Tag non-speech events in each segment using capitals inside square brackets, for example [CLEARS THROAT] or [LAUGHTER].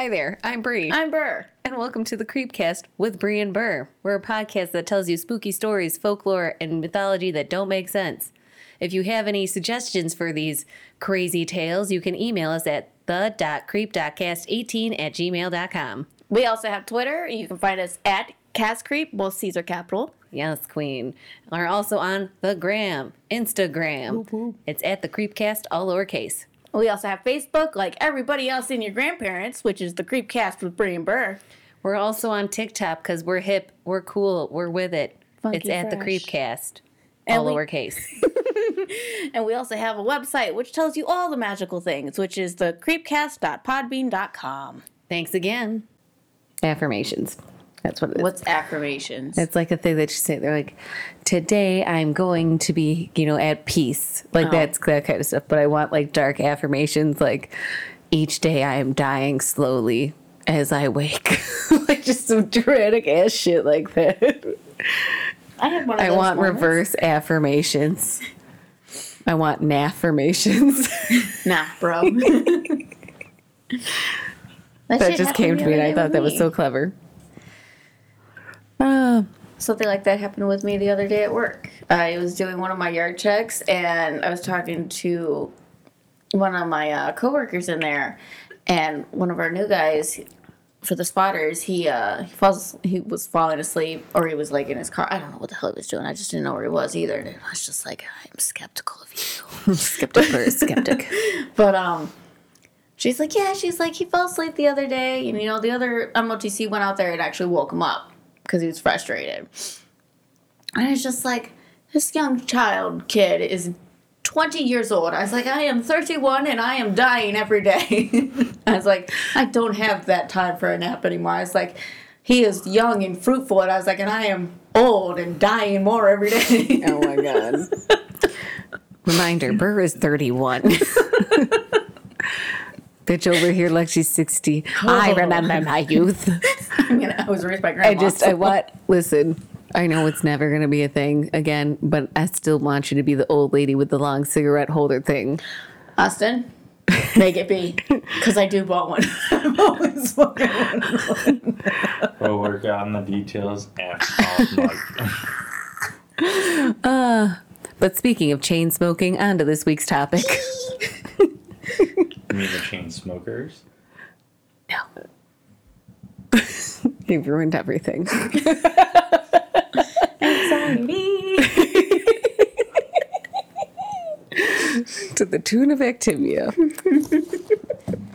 Hi there, I'm Bri. I'm Ber. and welcome to the Creepcast with Bri and Ber. We're a podcast that tells you spooky stories, folklore, and mythology that don't make sense. If you have any suggestions for these crazy tales, you can email us at the.creep.cast18 at gmail.com. We also have Twitter. You can find us at Cast Creep, both C's are capital. Yes, Queen. We're also on the gram, Instagram. It's at the Creepcast, all lowercase. We also have Facebook, like everybody else in your grandparents, which is the Creepcast with Bri and Ber. We're also on TikTok because we're hip, we're cool, we're with it. Funky it's at the. Creepcast, And all we- lowercase. [LAUGHS] And we also have a website which tells you all the magical things, which is the creepcast.podbean.com. Thanks again. Affirmations. That's what it is. What's affirmations? It's like a thing that you say. They're like, today I'm going to be, you know, at peace. Like Oh. that's that kind of stuff. But I want like dark affirmations, like each day I am dying slowly as I wake. [LAUGHS] like just some dramatic ass shit like that. I have one I want moments. reverse affirmations. I want naffirmations. [LAUGHS] Nah, bro. [LAUGHS] that just came to me and I thought that was so clever. Uh, Something like that happened with me the other day at work. I was doing one of my yard checks and I was talking to one of my uh, coworkers in there, and one of our new guys for the spotters. He uh, he falls he was falling asleep or he was like in his car. I don't know what the hell he was doing. I just didn't know where he was either. And I was just like, I'm skeptical of you. [LAUGHS] skeptic skeptic. [LAUGHS] But um, she's like, yeah. She's like, he fell asleep the other day, and you know, the other MOTC went out there and actually woke him up because he was frustrated. And it's just like, this young child kid is 20 years old. I was like, I am 31 and I am dying every day. [LAUGHS] I was like, I don't have that time for a nap anymore. I was like, he is young and fruitful, and I was like, and I am old and dying more every day. Oh my god. [LAUGHS] Reminder, Ber is 31. [LAUGHS] Bitch over here like she's 60. I oh. remember my youth. [LAUGHS] I mean, I was raised by grandma. I just, I so- want, listen, I know it's never going to be a thing again, but I still want you to be the old lady with the long cigarette holder thing. Austin, make it be. Because I do want one. [LAUGHS] I'm always wanting one. We'll work on the details after off mic. But speaking of chain smoking, on to this week's topic. [LAUGHS] You mean the Chainsmokers? no. [LAUGHS] You've ruined everything. [LAUGHS] Anxiety. [LAUGHS] to the tune of Activia,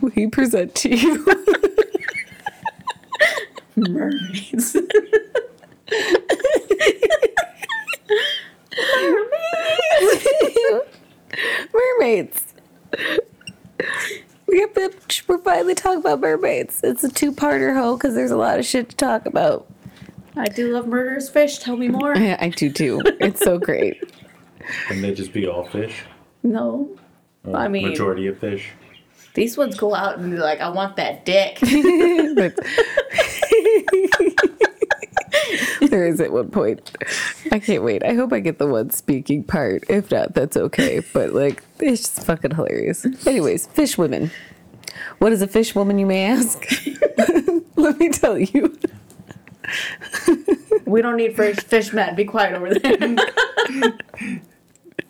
we present to you Mermaids. mermaids. We have to, we're finally talking about mermaids. It's a two-parter, ho, because there's a lot of shit to talk about. I do love murderous fish. Tell me more. Yeah, [LAUGHS] I do too. It's so great. Can they just be all fish? No. Or I mean- majority of fish. These ones go out and be like, I want that dick. But- [LAUGHS] [LAUGHS] there is at one point. I can't wait. I hope I get the one speaking part. If not, that's okay. But like, it's just fucking hilarious. Anyways, fish women. What is a fish woman, you may ask? [LAUGHS] Let me tell you. we don't need fish, fish men. Be quiet over there.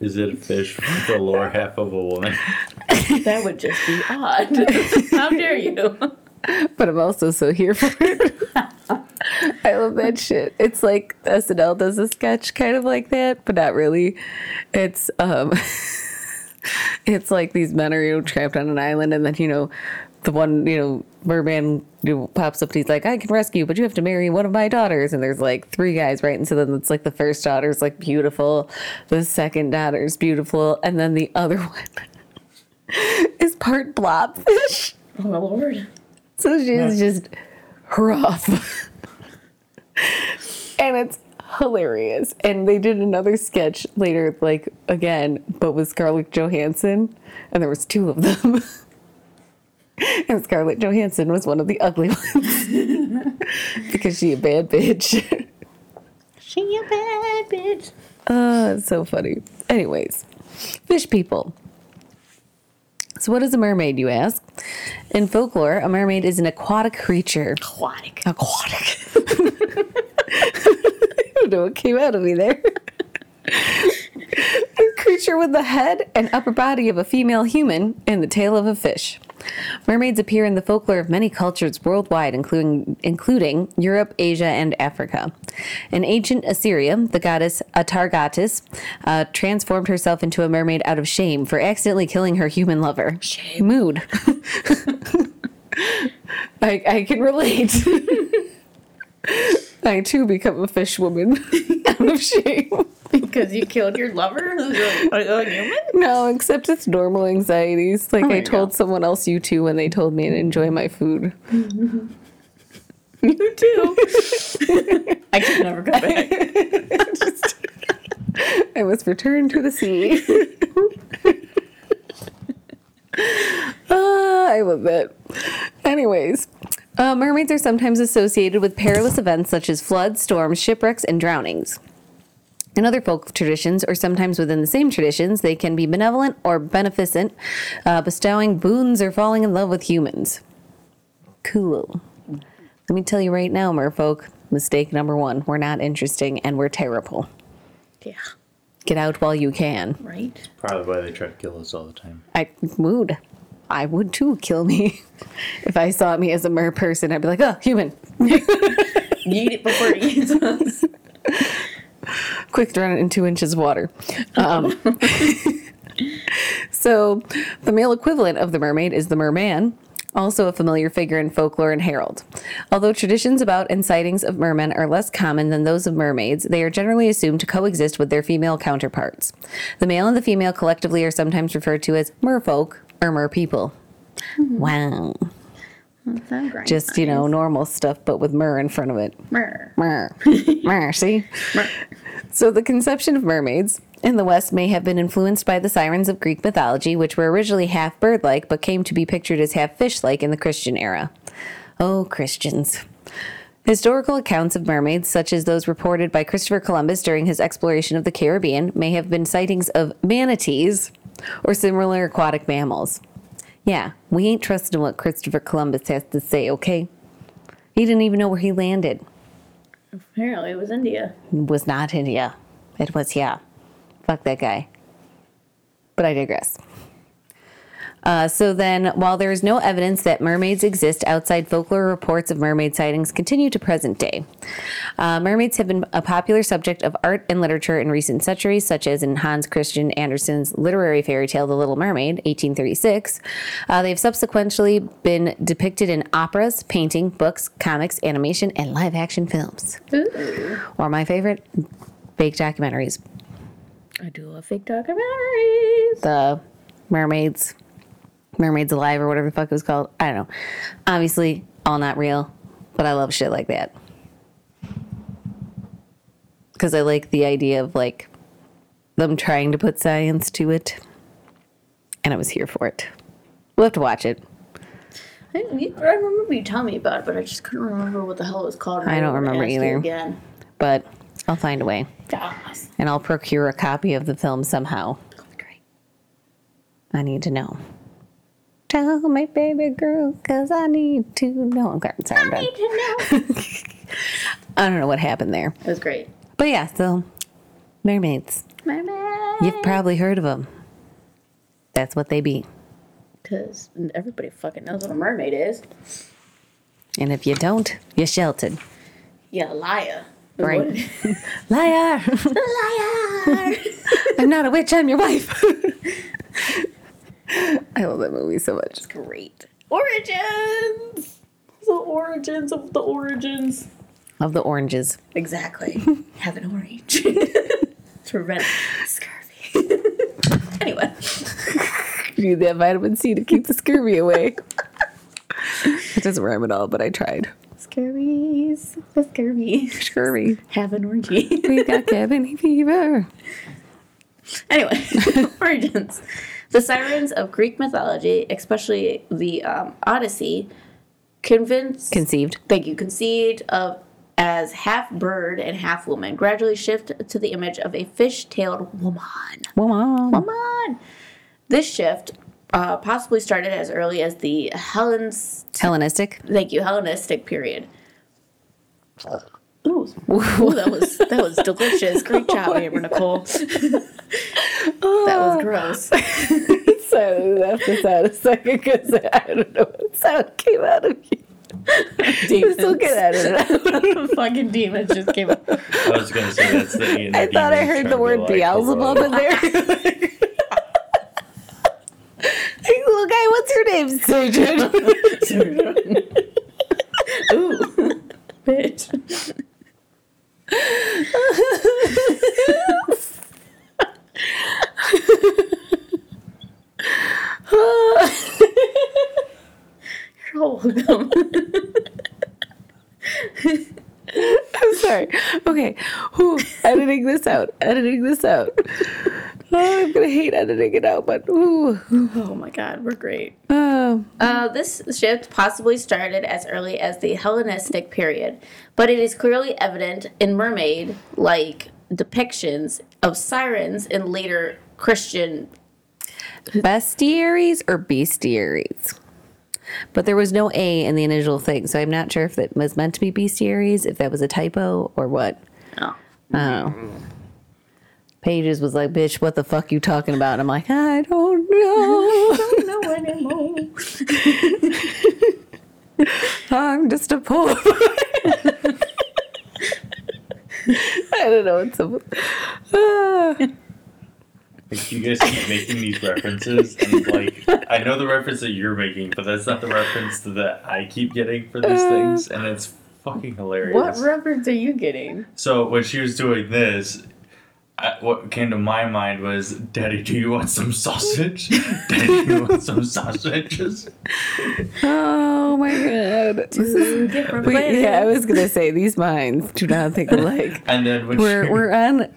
Is it a fish with the lower half of a woman? that would just be odd. How dare you? But I'm also so here for it. I love that shit. It's like SNL does a sketch kind of like that, but not really. It's um [LAUGHS] it's like these men are, you know, trapped on an island and then, you know, the one, you know, merman you know, pops up and he's like, I can rescue, but you have to marry one of my daughters. And there's like three guys, right? And so then it's like the first daughter's like beautiful, the second daughter's beautiful, and then the other [LAUGHS] one is part blobfish. Oh, my Lord. So she's just rough. [LAUGHS] and it's hilarious. And they did another sketch later, like again, but with Scarlett Johansson, and there was two of them. [LAUGHS] and Scarlett Johansson was one of the ugly [LAUGHS] ones [LAUGHS] because she a bad bitch. She a bad bitch. Uh, it's so funny. Anyways, fish people. So, what is a mermaid, you ask? In folklore, a mermaid is an aquatic creature. Aquatic. Aquatic. Don't know what came out of me there. [LAUGHS] a creature with the head and upper body of a female human and the tail of a fish. Mermaids appear in the folklore of many cultures worldwide, including, including Europe, Asia, and Africa. In ancient Assyria, the goddess Atargatis uh, transformed herself into a mermaid out of shame for accidentally killing her human lover. Shame. Mood. [LAUGHS] I, I can relate. [LAUGHS] I too become a fish woman [LAUGHS] out of shame. Because you killed your lover [LAUGHS] who's a, a, human? No, except it's normal anxieties. Like Oh, I told someone else you too when they told me to enjoy my food. [LAUGHS] You too. I could never go back. I was returned to the sea. Ah, I love that. Anyways, uh, mermaids are sometimes associated with perilous events such as floods, storms, shipwrecks, and drownings. In other folk traditions, or sometimes within the same traditions, they can be benevolent or beneficent, uh, bestowing boons or falling in love with humans. Cool. Let me tell you right now, merfolk, mistake number one we're not interesting and we're terrible. Yeah. Get out while you can. Right? Probably why they try to kill us all the time. I would. I would too kill me. [LAUGHS] if I saw me as a mer person, I'd be like, oh, human. [LAUGHS] Eat it before it eats us. [LAUGHS] Quick, throw it in two inches of water. Um, so, the male equivalent of the mermaid is the merman, also a familiar figure in folklore and herald. Although traditions about and sightings of mermen are less common than those of mermaids, they are generally assumed to coexist with their female counterparts. The male and the female collectively are sometimes referred to as merfolk or merpeople. Wow. Sound great. Just, you know, normal stuff, but with mer in front of it. Mer. Mer. Mer, see? So the conception of mermaids in the West may have been influenced by the sirens of Greek mythology, which were originally half bird like but came to be pictured as half fish like in the Christian era. Oh, Christians. Historical accounts of mermaids, such as those reported by Christopher Columbus during his exploration of the Caribbean, may have been sightings of manatees or similar aquatic mammals. Yeah, we ain't trusting what Christopher Columbus has to say, okay? He didn't even know where he landed. Apparently it was India. It was not India. It was yeah. Fuck that guy. But I digress. Uh, so then, while there is no evidence that mermaids exist outside folklore, reports of mermaid sightings continue to present day. Uh, mermaids have been a popular subject of art and literature in recent centuries, such as in Hans Christian Andersen's literary fairy tale *The Little Mermaid* (1836). Uh, they've subsequently been depicted in operas, painting, books, comics, animation, and live-action films. Ooh. Or my favorite, fake documentaries. I do love fake documentaries. The mermaids, mermaids alive, or whatever the fuck it was called. I don't know. Obviously, all not real, but I love shit like that because I like the idea of like them trying to put science to it, and I was here for it. We'll have to watch it. I, you- I remember you telling me about it, but I just couldn't remember what the hell it was called. I don't remember either. Again. but I'll find a way, Yes. and I'll procure a copy of the film somehow. Great. I need to know. Tell me, baby girl, cause I need to know. I'm sorry, I'm done. Need to know. [LAUGHS] I don't know what happened there. It was great. But yeah, so mermaids. Mermaids. You've probably heard of them. That's what they be. Because everybody fucking knows what a mermaid is. And if you don't, you're sheltered. Yeah, liar. Right. [LAUGHS] Liar! [LAUGHS] Liar. I'm not a witch, I'm your wife. [LAUGHS] I love that movie so much. It's great. Origins. The origins of the origins. Of the oranges. Exactly. [LAUGHS] Have an orange. [LAUGHS] prevent scurvy. anyway. You need that vitamin C to keep the scurvy away. it doesn't rhyme at all, but I tried. Scurvies. The scurvy. Scurvy. Have an orgy. We've got cabin fever. Anyway, origins. The sirens of Greek mythology, especially the um, Odyssey, convince Conceived. thank you, conceived of as half bird and half woman, gradually shift to the image of a fish-tailed woman. Woman. Woman. This shift uh, possibly started as early as the. Hellenistic. Thank you, Hellenistic period. Ooh, ooh, that was that was delicious. Great [LAUGHS] job, Amber Nicole. [LAUGHS] that was gross. [LAUGHS] So left this out a second because I don't know what sound came out of you. Demons. Still get out of it. Fucking demons just came up. I was gonna say that's the. inner I thought I heard the word like, Beelzebub in there. hey, little guy, what's your name, Surgeon? Ooh, bitch. You're welcome. I'm sorry. Okay. Whew, editing this out. Editing this out. Oh, I'm gonna hate editing it out, but ooh. Oh my god, we're great. Oh, Uh, this shift possibly started as early as the Hellenistic period, but it is clearly evident in mermaid like depictions of sirens in later Christian. bestiaries or bestiaries? But there was no A in the initial thing, so I'm not sure if it was meant to be bestiaries, if that was a typo or what. Oh. Oh. Pages was like, bitch, what the fuck you talking about? And I'm like, I don't know. [LAUGHS] No anymore. [LAUGHS] I'm just a poor. [LAUGHS] I don't know what's up. Ah. [SIGHS] Like, you guys keep making these references, and like, I know the reference that you're making, but that's not the reference that I keep getting for these things, and it's fucking hilarious. What reference are you getting? So when she was doing this, I, what came to my mind was, "Daddy, do you want some sausage? [LAUGHS] Daddy, do you want some sausages?" Oh my god. This is- different we, yeah, I was gonna say these minds do not think alike. And then when We're she, we're on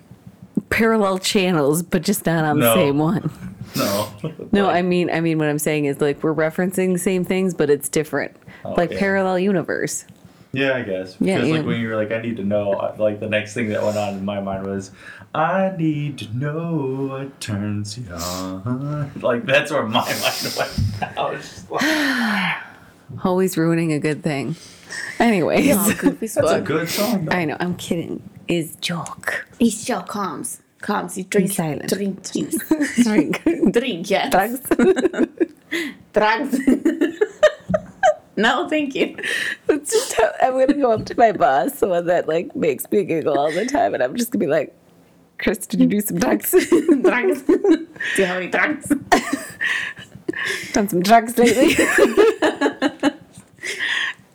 parallel channels, but just not on the same one. no, [LAUGHS] No, I mean I mean what I'm saying is like we're referencing the same things, but it's different. Oh, like yeah. parallel universe. yeah, I guess Yeah, because like yeah. when you were like, "I need to know," like the next thing that went on in my mind was, "I need to know what turns you on." [LAUGHS] Like that's where my [LAUGHS] mind went. I was just like, [SIGHS] Always ruining a good thing. Anyways. Goofy as "That's a good song." though. I know, I'm kidding. Is joke. He still calms. Calms. He drinks. silent. Drink juice. [LAUGHS] Drink. Drink, yes. Drugs. Drugs. no, thank you. It's just how I'm gonna go up to my boss, the one that like makes me giggle all the time, and I'm just gonna be like, Chris, did you do some drugs? [LAUGHS] Drugs. [LAUGHS] Do you have any drugs? [LAUGHS] Done some drugs lately?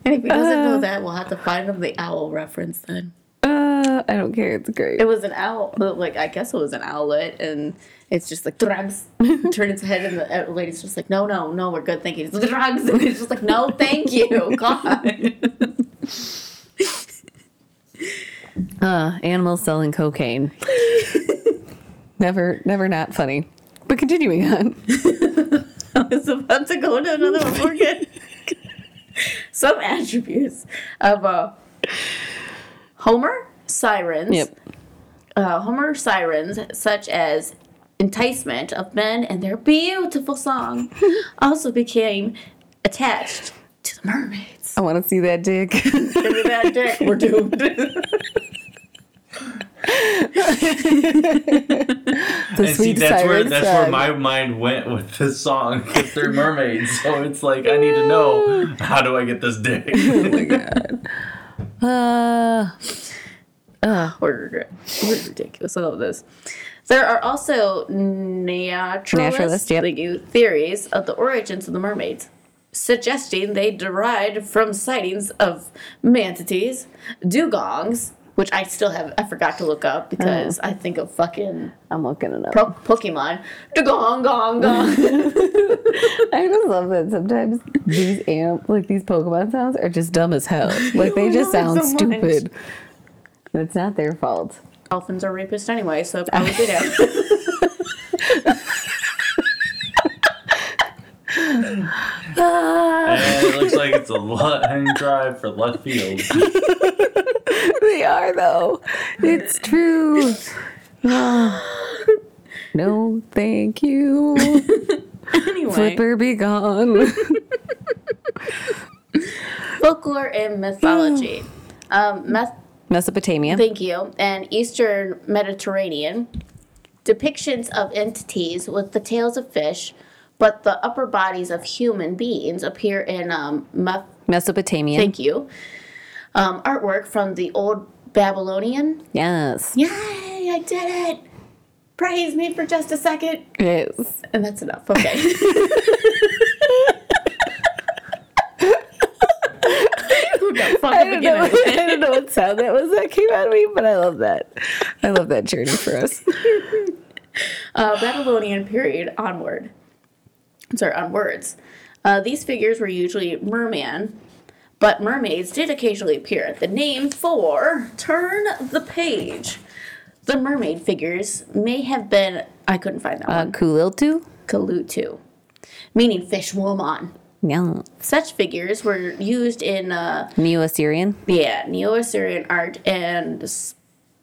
And if he doesn't know that, we'll have to find him the owl reference then. uh, I don't care. It's great. It was an owl, like I guess it was an owlet, and it's just like drugs. Turn its head, and the uh, lady's just like, "No, no, no, we're good, thank you." It's drugs, and it's just like, "No, thank you, God." Uh, animals selling cocaine. Never, never not funny. But continuing on. [LAUGHS] I was about to go to another one. We're good. [LAUGHS] Some attributes of uh, Homer sirens. Yep. uh, Homer sirens, such as enticement of men and their beautiful song, [LAUGHS] also became attached to the mermaids. I want to see that dick. Give me that dick, we're doomed. The and see, sweet that's where siren that's where my mind went with this song because they're mermaids. So it's like I need to know [LAUGHS] how do I get this dick? Oh my god. Uh, uh, we're, we're ridiculous. I love this. There are also naturalist, Naturalist, yep. theories of the origins of the mermaids, suggesting they derived from sightings of manatees, dugongs, which I still have, I forgot to look up because oh. I think of fucking I'm looking it up. po- Pokemon. Dewgong, gong, gong. [LAUGHS] I just love that sometimes these amp like these Pokemon sounds are just dumb as hell. [LAUGHS] Like they just sound so stupid. And it's not their fault. Dolphins are rapists anyway, so [LAUGHS] probably did have. And it looks like it's a long drive for left field. [LAUGHS] They are though. It's true. [SIGHS] no, thank you. [LAUGHS] Anyway, Flipper be gone. [LAUGHS] folklore and mythology. [SIGHS] um, meth- Mesopotamia. thank you. And Eastern Mediterranean depictions of entities with the tails of fish, but the upper bodies of human beings appear in um, meth- Mesopotamian. thank you um, artwork from the old Babylonian. yes. Yay! I did it. Praise me for just a second. Yes. And that's enough. Okay. [LAUGHS] Fuck I don't know. I don't know what sound that was that came out of me, but I love that. I love that journey for us. [LAUGHS] uh, Babylonian period onward. Sorry, onwards. Uh, these figures were usually merman, but mermaids did occasionally appear. The name for turn the page. The mermaid figures may have been I couldn't find that Uh, one. Kuliltu. Kalutu, meaning fish woman. Yeah. Such figures were used in uh, Neo Assyrian. yeah Neo-Assyrian art and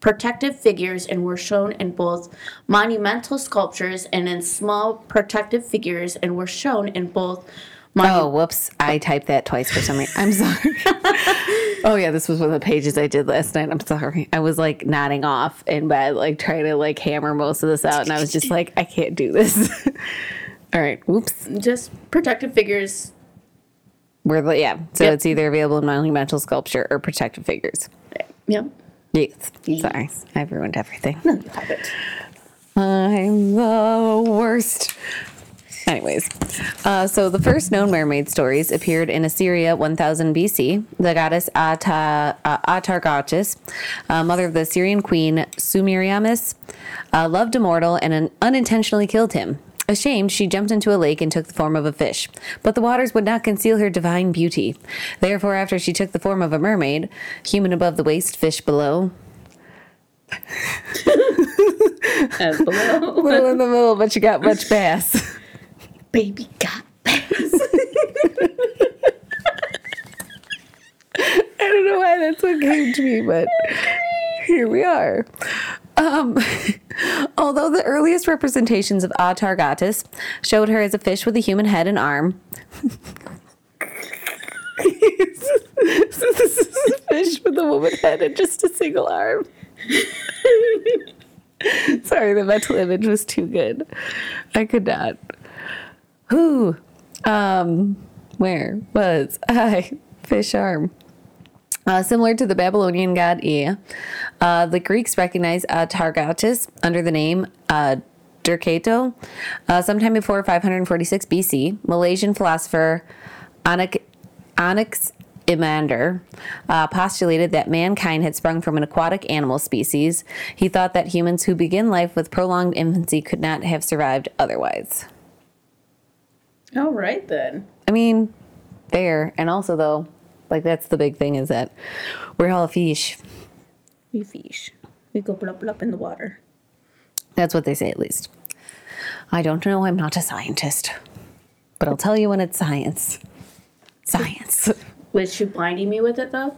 protective figures, and were shown in both monumental sculptures and in small protective figures, and were shown in both. Oh, whoops. I typed that twice for some reason. I'm sorry. [LAUGHS] oh, yeah. This was one of the pages I did last night. I'm sorry. I was like nodding off in bed, like trying to like hammer most of this out. And I was just like, I can't do this. [LAUGHS] All right. Whoops. just protective figures. We're the, yeah. So Yep. it's either available in monumental sculpture or protective figures. Yep, Yes. Yes. Sorry. I've ruined everything. No, you have it. I'm the worst. Anyways, uh, so the first known mermaid stories appeared in Assyria 1000 BC. The goddess Ata, uh, Atargatis, uh, mother of the Assyrian queen Sumeriamis, uh, loved a mortal and un- unintentionally killed him. Ashamed, she jumped into a lake and took the form of a fish. But the waters would not conceal her divine beauty. Therefore, after she took the form of a mermaid, human above the waist, fish below, [LAUGHS] [LAUGHS] little in the middle, but you got much bass. baby got bass. [LAUGHS] I don't know why that's what came to me, but here we are. Um, [LAUGHS] although the earliest representations of Atargatis showed her as a fish with a human head and arm. this is a fish with a woman head and just a single arm. [LAUGHS] Sorry, the mental image was too good. I could not. Who? Um, where was I? [LAUGHS] Fish arm. Uh, similar to the Babylonian god Ea, uh, the Greeks recognized uh, Targatis under the name uh, Derceto. Uh, sometime before 546 BC, Malaysian philosopher Onyx, Onyx Imander uh, postulated that mankind had sprung from an aquatic animal species. He thought that humans who begin life with prolonged infancy could not have survived otherwise. All right then. I mean, fair. And also, though, like that's the big thing is that we're all fish. We fish. We go blub blub in the water. That's what they say, at least. I don't know. I'm not a scientist, but I'll tell you when it's science. Science. [LAUGHS] Was she blinding me with it though?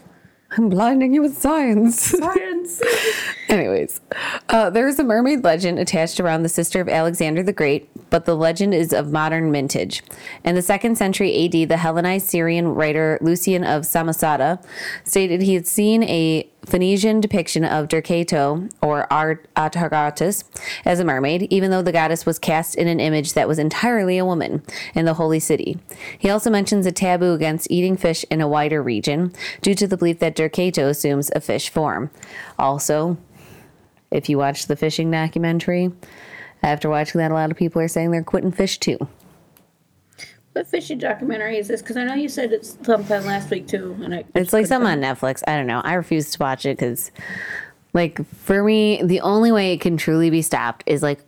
I'm blinding you with science. Science. [LAUGHS] Anyways, uh, there is a mermaid legend attached around the sister of Alexander the Great, but the legend is of modern mintage. In the second century AD, the Hellenized Syrian writer Lucian of Samosata stated he had seen a Phoenician depiction of Derceto, or Art- Atargatis, as a mermaid, even though the goddess was cast in an image that was entirely a woman in the holy city. He also mentions a taboo against eating fish in a wider region due to the belief that Derceto assumes a fish form. Also, if you watch the fishing documentary, after watching that, a lot of people are saying they're quitting fish too. what fishing documentary is this? Because I know you said it's sometime last week too, and I. It's like something on Netflix. I don't know. I refuse to watch it because, like, for me, the only way it can truly be stopped is like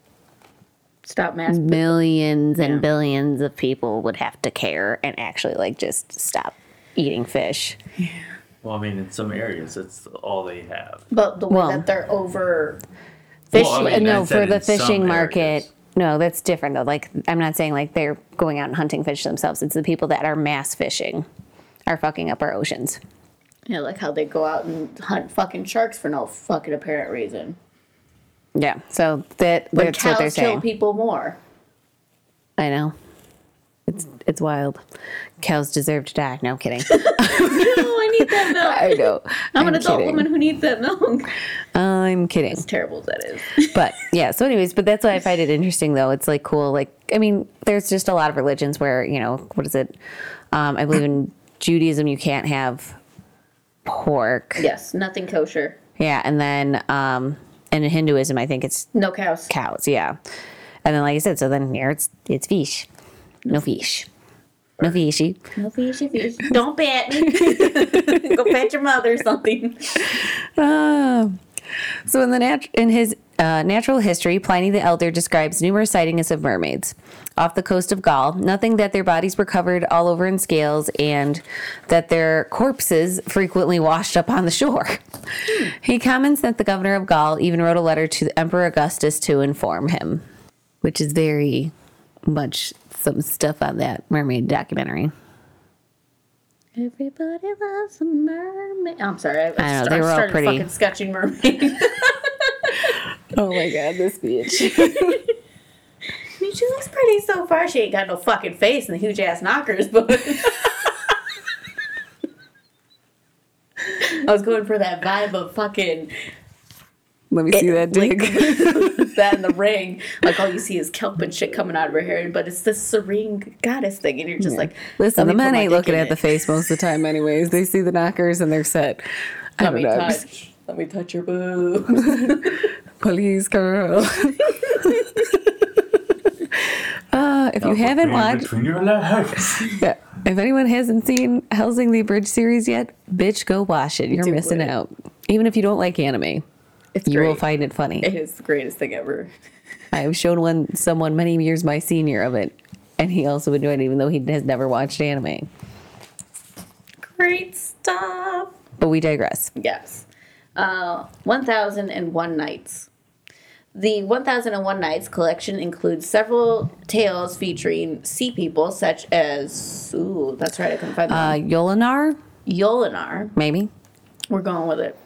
Stop mass. millions and Yeah. billions of people would have to care and actually like just stop eating fish. Well, I mean, in some areas, that's all they have. But the way Well- that they're over Well, fishing. I mean, no, I said for the in some fishing market. areas. No, that's different though. Like I'm not saying like they're going out and hunting fish themselves. It's the people that are mass fishing are fucking up our oceans. Yeah, like how they go out and hunt fucking sharks for no fucking apparent reason. Yeah. So that When that's what they're cows kill saying. people more. I know. It's it's wild. Cows deserve to die. No I'm kidding. [LAUGHS] no, I need that milk. [LAUGHS] I know. I'm, an adult kidding. woman who needs that milk. I'm kidding. As terrible as that is. [LAUGHS] but yeah so anyways but that's why i find it interesting though it's like cool like i mean there's just a lot of religions where you know what is it um, i believe in judaism you can't have pork yes, nothing kosher. yeah and then um and in hinduism i think it's No cows. cows yeah and then like i said so then here it's it's fish no fish no fishy No fishy fish. [LAUGHS] Don't pet me. [LAUGHS] Go pet your mother or something. Ah. So in the nat- in his uh, natural history, Pliny the Elder describes numerous sightings of mermaids off the coast of Gaul. Nothing that their bodies were covered all over in scales, and that their corpses frequently washed up on the shore. He comments that the governor of Gaul even wrote a letter to the Emperor Augustus to inform him, which is very much some stuff on that mermaid documentary. Everybody loves a mermaid. Oh, I'm sorry. I, I know, st- they were all started pretty. fucking sketching mermaid. [LAUGHS] Oh my god, this bitch. I [LAUGHS] mean, she looks pretty so far. She ain't got no fucking face and the huge ass knockers, but. [LAUGHS] I was going for that vibe of fucking Let me see that like, dick. [LAUGHS] [LAUGHS] that in the ring. Like all you see is kelp and shit coming out of her hair, but it's this serene goddess thing, and you're just like, Listen, the men ain't looking in at the face most of the time, anyways. They see the knockers and they're set. I Let don't me know. touch. [LAUGHS] Let me touch your boobs. Please, girl. uh, if you haven't watched, between your legs. yeah, if anyone hasn't seen Hellsing Abridged series yet, bitch, go watch it. You're Do missing it. out. Even if you don't like anime, It's you will find it funny. It is the greatest thing ever. I have shown one someone many years my senior of it, and he also enjoyed it, even though he has never watched anime. Great stuff. But we digress. Yes. Uh, 1001 Nights. The 1001 Nights collection includes several tales featuring sea people such as, ooh, that's right, I couldn't find Uh, that. Yolinar, Yolinar, maybe. we're going with it.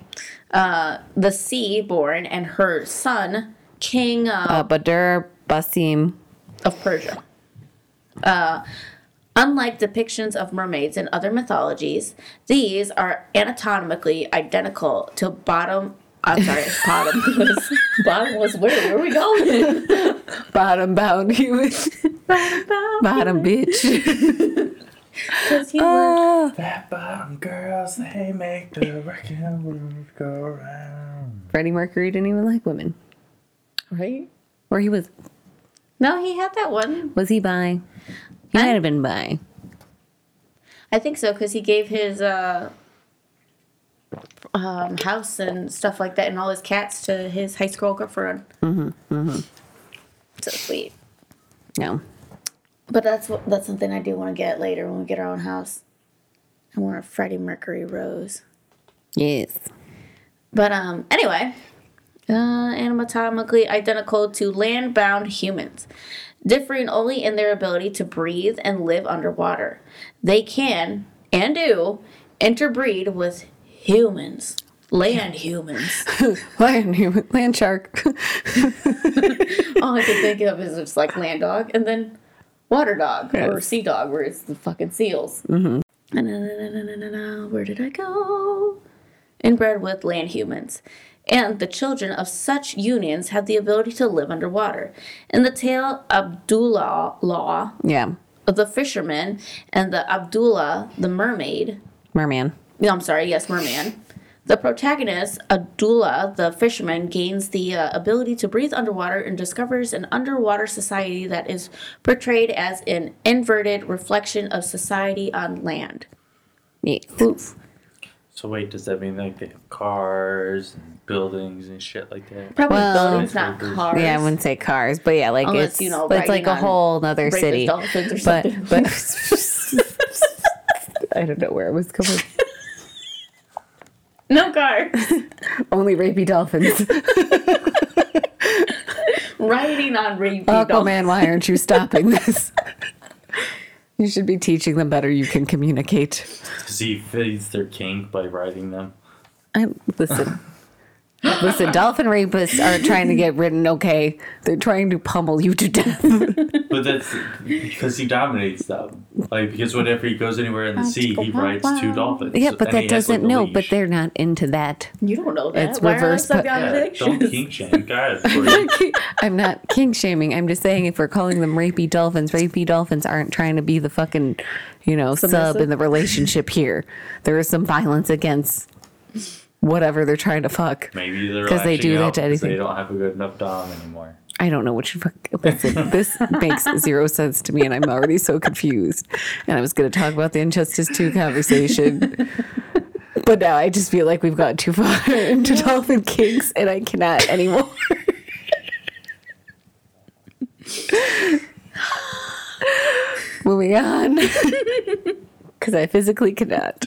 Uh, the sea born and her son, King uh, Uh, Badur Basim. of Persia. Uh, unlike depictions of mermaids in other mythologies, these are anatomically identical to bottom. I'm sorry, [LAUGHS] bottomless. bottomless. [LAUGHS] Where? Where are we going? [LAUGHS] Bottom bound human. Bottom bitch. Because you were Ah. Fat bottom girls, they make the working world go round. Freddie Mercury didn't even like women. right. Or he was No, he had that one. was he bi? He I- might have been bi. I think so because he gave his uh, um, house and stuff like that, and all his cats to his high school girlfriend. Mm-hmm. Mm-hmm. So sweet. No. But that's what that's something I do want to get later when we get our own house. I want a Freddie Mercury rose. Yes. But um, anyway, uh, anatomically identical to land-bound humans, differing only in their ability to breathe and live underwater. They can and do interbreed with humans, land humans. [LAUGHS] Land human land shark. [LAUGHS] [LAUGHS] All I can think of is just like land dog and then water dog or sea dog, where it's the fucking seals. Mm-hmm. Where did I go? Inbred with land humans. And the children of such unions have the ability to live underwater. In the tale Abdullah Law, yeah. Of the fisherman, and the Abdullah, the mermaid, Merman. no, I'm sorry, yes, merman. The protagonist, Abdullah, the fisherman, gains the uh, ability to breathe underwater and discovers an underwater society that is portrayed as an inverted reflection of society on land. Yes. Oof. So wait, does that mean like they have cars and buildings and shit like that? Probably Well- buildings, not cars. Yeah, I wouldn't say cars, but yeah, like Unless, it's you know, it's like a whole other city. or But but [LAUGHS] I don't know where it was coming. No cars. [LAUGHS] Only rapey dolphins. Riding on rapey Aquaman, dolphins. why aren't you stopping [LAUGHS] this? You should be teaching them better. You can communicate. Because he feeds their king by riding them. I listen. Listen, dolphin rapists aren't trying to get ridden, okay? They're trying to pummel you to death. But that's because he dominates them. Like because whenever he goes anywhere in the sea, he rides two dolphins. yeah, but and that doesn't a know, but they're not into that. You don't know that. It's Why reverse are I pu- on Yeah, don't addictions? kink shame, guys. [LAUGHS] I'm not king shaming. I'm just saying if we're calling them rapey dolphins, rapey dolphins aren't trying to be the fucking, you know, sub in the relationship here. There is some violence against whatever they're trying to fuck. Maybe they're because they do that to anything. They don't have a good enough dom anymore. I don't know what you fuck. Listen, [LAUGHS] this makes zero sense to me, and I'm already so confused. And I was going to talk about the Injustice 2 conversation. [LAUGHS] But now I just feel like we've got too far into dolphin kinks, and I cannot anymore. [LAUGHS] Moving on. Because I physically cannot.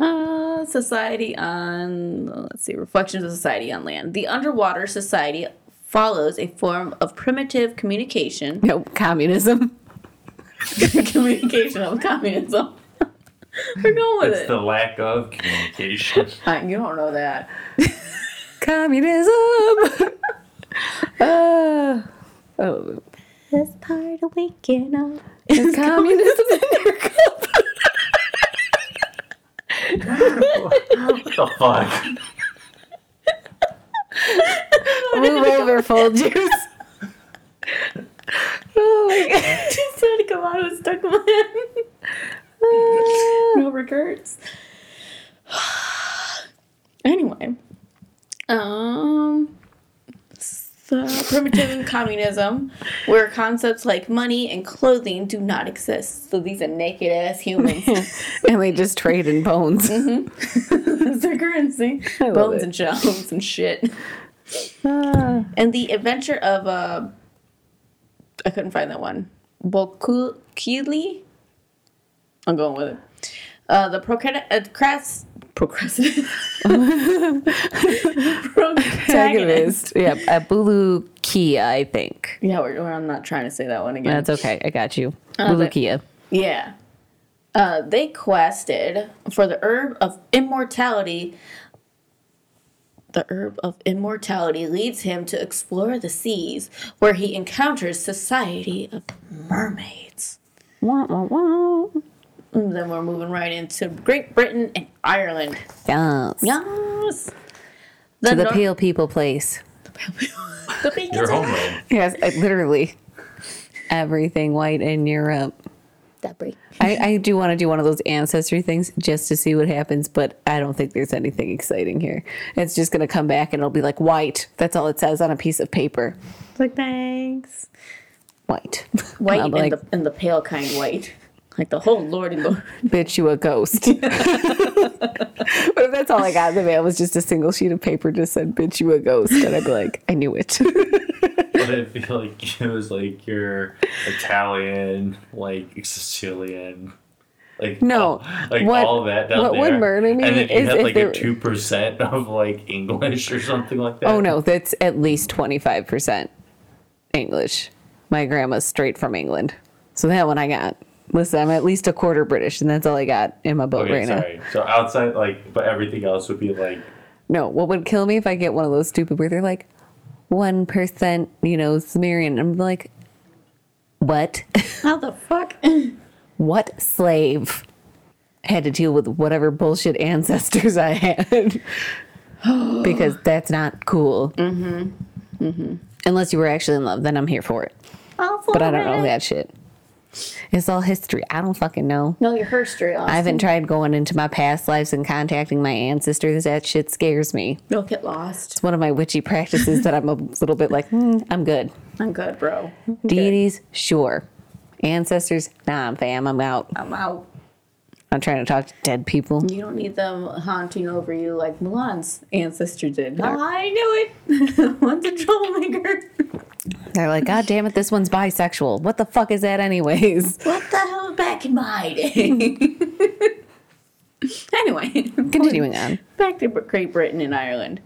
Uh, society on let's see, reflections of society on land. The underwater society follows a form of primitive communication. No, communism. [LAUGHS] communication of communism. [LAUGHS] We're going with It's it. the lack of communication. [LAUGHS] You don't know that. Communism! uh, oh, Best part of waking up. is communism in your cup? What the fuck? [LAUGHS] Move over, full juice. [LAUGHS] Oh my god. Just trying to come out of stuck in my head. no regrets. [SIGHS] anyway, um, so primitive communism, where concepts like money and clothing do not exist. So these are naked ass humans. [LAUGHS] and they just trade in bones. [LAUGHS] [LAUGHS] That's their currency. Bones it. and shells and shit. Ah. And the adventure of uh, I couldn't find that one. Bokuli. I'm going with it. Uh, the procrast uh, procrastinate. [LAUGHS] Protagonist. Yeah, a Bulu Kia, I think. Yeah, we're, we're, I'm not trying to say that one again. That's okay. I got you. Bulu Kia. Yeah. Uh, they quested for the herb of immortality. The herb of immortality leads him to explore the seas, where he encounters society of mermaids. Wah, wah, wah. And then we're moving right into Great Britain and Ireland. Yes. Yes. To the Nor- pale people place. the beacons [LAUGHS] Your are- homeland. Yes, I, literally. Everything white in Europe. That break. I, I do want to do one of those ancestry things just to see what happens, but I don't think there's anything exciting here. It's just going to come back and it'll be like white. That's all it says on a piece of paper. Like thanks. White. White [LAUGHS] I'll and like, the and the pale kind white. Like the whole lordy lord. bitch, you a ghost. [LAUGHS] but if that's all I got in the mail was just a single sheet of paper just said, bitch, you a ghost. And I'd be like, I knew it. [LAUGHS] [LAUGHS] But I feel like it was like your Italian, like Sicilian, like No, all, like what- all of that down what there. would murder me and then you is had like a two percent of like English or something like oh, that. oh, no, that's at least 25% English. My grandma's straight from England. So that one I got. Listen, I'm at least a quarter British, and that's all I got in my boat Okay, right now. sorry. So outside, like, but everything else would be like, No, what would kill me if I get one of those stupid where they're like, 1%, you know, Sumerian. I'm like, what? [LAUGHS] How the fuck? what slave had to deal with whatever bullshit ancestors I had? [GASPS] because that's not cool. Mm-hmm. Mm-hmm. Unless you were actually in love, then I'm here for it. But I don't know that shit. It's all history. I don't fucking know. No, you're her straight I haven't tried going into my past lives and contacting my ancestors. That shit scares me. Don't get lost. It's one of my witchy practices that I'm a little bit like, hmm, I'm good. I'm good, bro. I'm good. Deities, sure. Ancestors, nah, fam, I'm out. I'm out. I'm trying to talk to dead people. You don't need them haunting over you like Mulan's ancestor did. I knew it. [LAUGHS] One's a troublemaker. They're like, God damn it, this one's bisexual. What the fuck is that, anyways? [LAUGHS] What the hell back in my day? [LAUGHS] anyway, Continuing on. back to Great Britain and Ireland.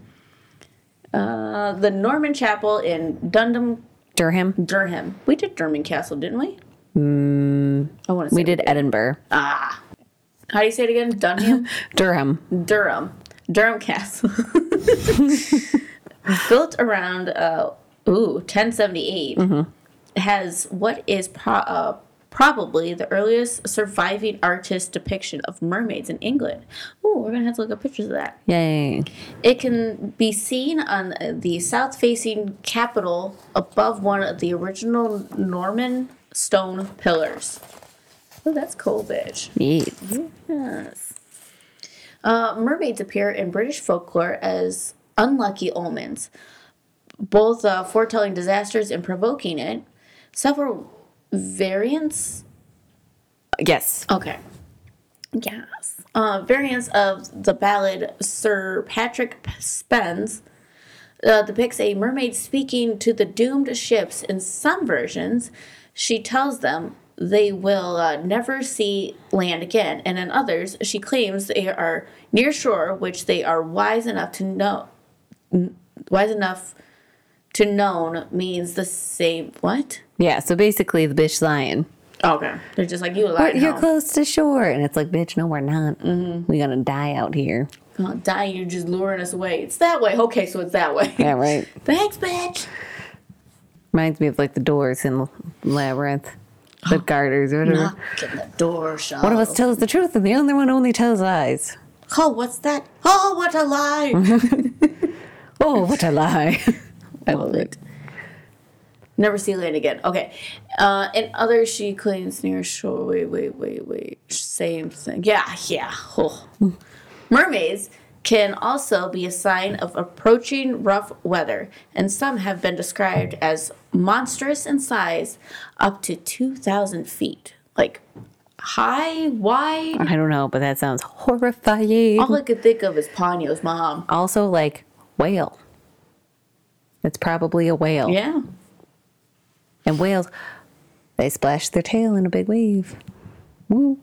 Uh, the Norman Chapel in Dundum, Durham. Durham. We did Durham Castle, didn't we? Mm, I want to say We did Edinburgh. Ah. How do you say it again? Dunham? [LAUGHS] Durham. Durham. Durham Castle. [LAUGHS] Built around uh, ooh 1078, has what is pro- uh, probably the earliest surviving artist depiction of mermaids in England. Ooh, we're gonna have to look up pictures of that. Yay. It can be seen on the south facing capital above one of the original Norman stone pillars. Oh, that's cool, bitch. Yes. Yes. Uh, mermaids appear in British folklore as unlucky omens, both uh, foretelling disasters and provoking it. Several variants Yes. Okay. Yes. Uh, variants of the ballad Sir Patrick Spens uh, depicts a mermaid speaking to the doomed ships. In some versions, she tells them they will uh, never see land again, and in others, she claims they are near shore, which they are wise enough to know. n- Wise enough to known means the same. What? Yeah. So basically, the bitch lying. Okay, they're just like you. Lying you're home. close to shore, and it's like, bitch, no, we're not. We're gonna die out here. Oh, die, you're just luring us away. It's that way. Okay, so it's that way. Yeah, right. [LAUGHS] Thanks, bitch. Reminds me of like the doors in Labyrinth, the garters or whatever. Knocking the door shut. One of us tells the truth, and the other one only tells lies. Oh, what's that? Oh, what a lie. [LAUGHS] Oh, what a lie! [LAUGHS] I love it. Never see land again. Okay. Uh, and others she claims near shore. Wait, wait, wait, wait. Same thing. Yeah, yeah. Oh. Mermaids can also be a sign of approaching rough weather, and some have been described as monstrous in size, up to 2,000 feet. Like high, wide. I don't know, but that sounds horrifying. All I could think of is Ponyo's mom. Also, like whale. It's probably a whale. Yeah. And whales, they splash their tail in a big wave. Woo.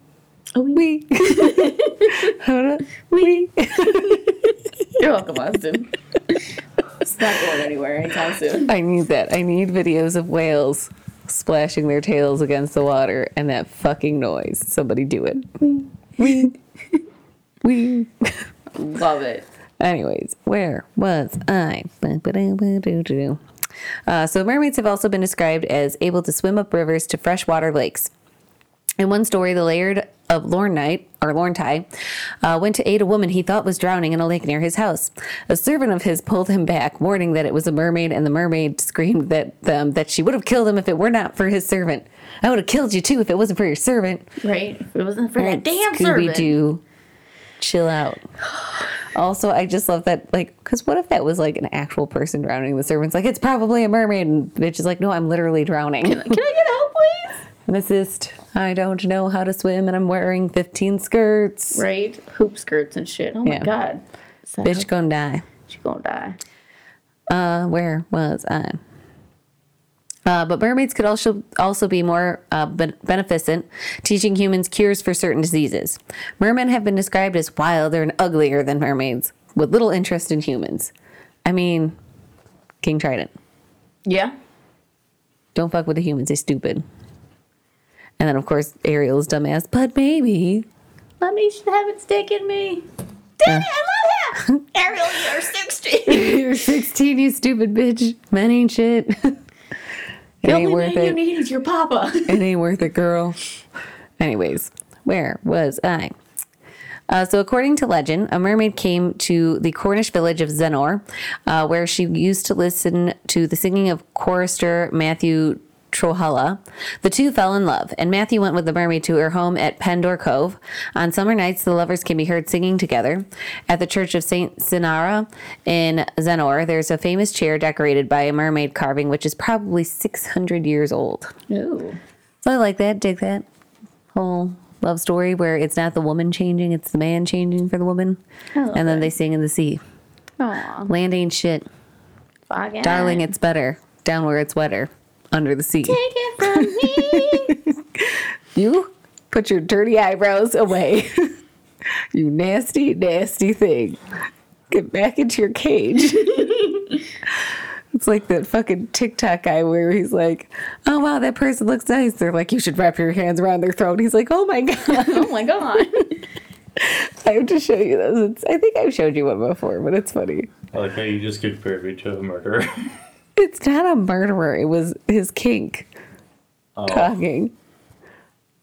Oh, [LAUGHS] up. Wee. [LAUGHS] You're welcome, Austin. it's not going anywhere anytime soon. I need that. I need videos of whales splashing their tails against the water and that fucking noise. Somebody do it. Wee. Wee. [LAUGHS] Love it. Anyways, where was I? Uh, so mermaids have also been described as able to swim up rivers to freshwater lakes. In one story, the laird of Lornite or Lorntai uh, went to aid a woman he thought was drowning in a lake near his house. A servant of his pulled him back, warning that it was a mermaid, and the mermaid screamed that um, that she would have killed him if it were not for his servant. I would have killed you too if it wasn't for your servant. Right? If it wasn't for that damn Scooby. Doo, chill out. Also, I just love that, like, because what if that was like an actual person drowning? The servant's like, it's probably a mermaid, and bitch is like, no, I'm literally drowning. Can I get help, please? Assist. I don't know how to swim, and I'm wearing 15 skirts. Right? Hoop skirts and shit. Oh my Yeah. god. Bitch gonna die. She gonna die. Uh, where was I? Uh, but mermaids could also also be more uh, ben- beneficent, teaching humans cures for certain diseases. Mermen have been described as wilder and uglier than mermaids, with little interest in humans. I mean, King Trident. Yeah. Don't fuck with the humans; they're stupid. And then, of course, Ariel's dumbass. But maybe Let me have it stick in me. Dang it, I love him. [LAUGHS] Ariel, you're 16. [LAUGHS] you're 16, you stupid bitch. Men ain't shit. [LAUGHS] it The ain't only worth man you it. need is your papa. it ain't worth it, girl. Anyways, where was I? Uh, so, according to legend, a mermaid came to the Cornish village of Zennor, uh, where she used to listen to the singing of chorister Matthew Trewhella. The two fell in love, and Matthew went with the mermaid to her home at Pendour Cove. On summer nights, the lovers can be heard singing together. At the church of Saint Senara in Zennor, there's a famous chair decorated by a mermaid carving, which is probably 600 years old. Ooh. So I like that, dig that whole love story where it's not the woman changing, it's the man changing for the woman. And then it. they sing in the sea. Aw. Land ain't shit. Darling, it's better. Down where it's wetter. Under the sea. Take it from me. [LAUGHS] You put your dirty eyebrows away. [LAUGHS] you nasty, nasty thing. Get back into your cage. [LAUGHS] it's like that fucking TikTok guy where he's like, oh wow, that person looks nice. They're like, you should wrap your hands around their throat. He's like, oh my God. oh my god. I have to show you those. It's, I think I've showed you one before, but it's funny. I like how you just compared me to a murderer. It's not a murderer. It was his kink Oh, talking.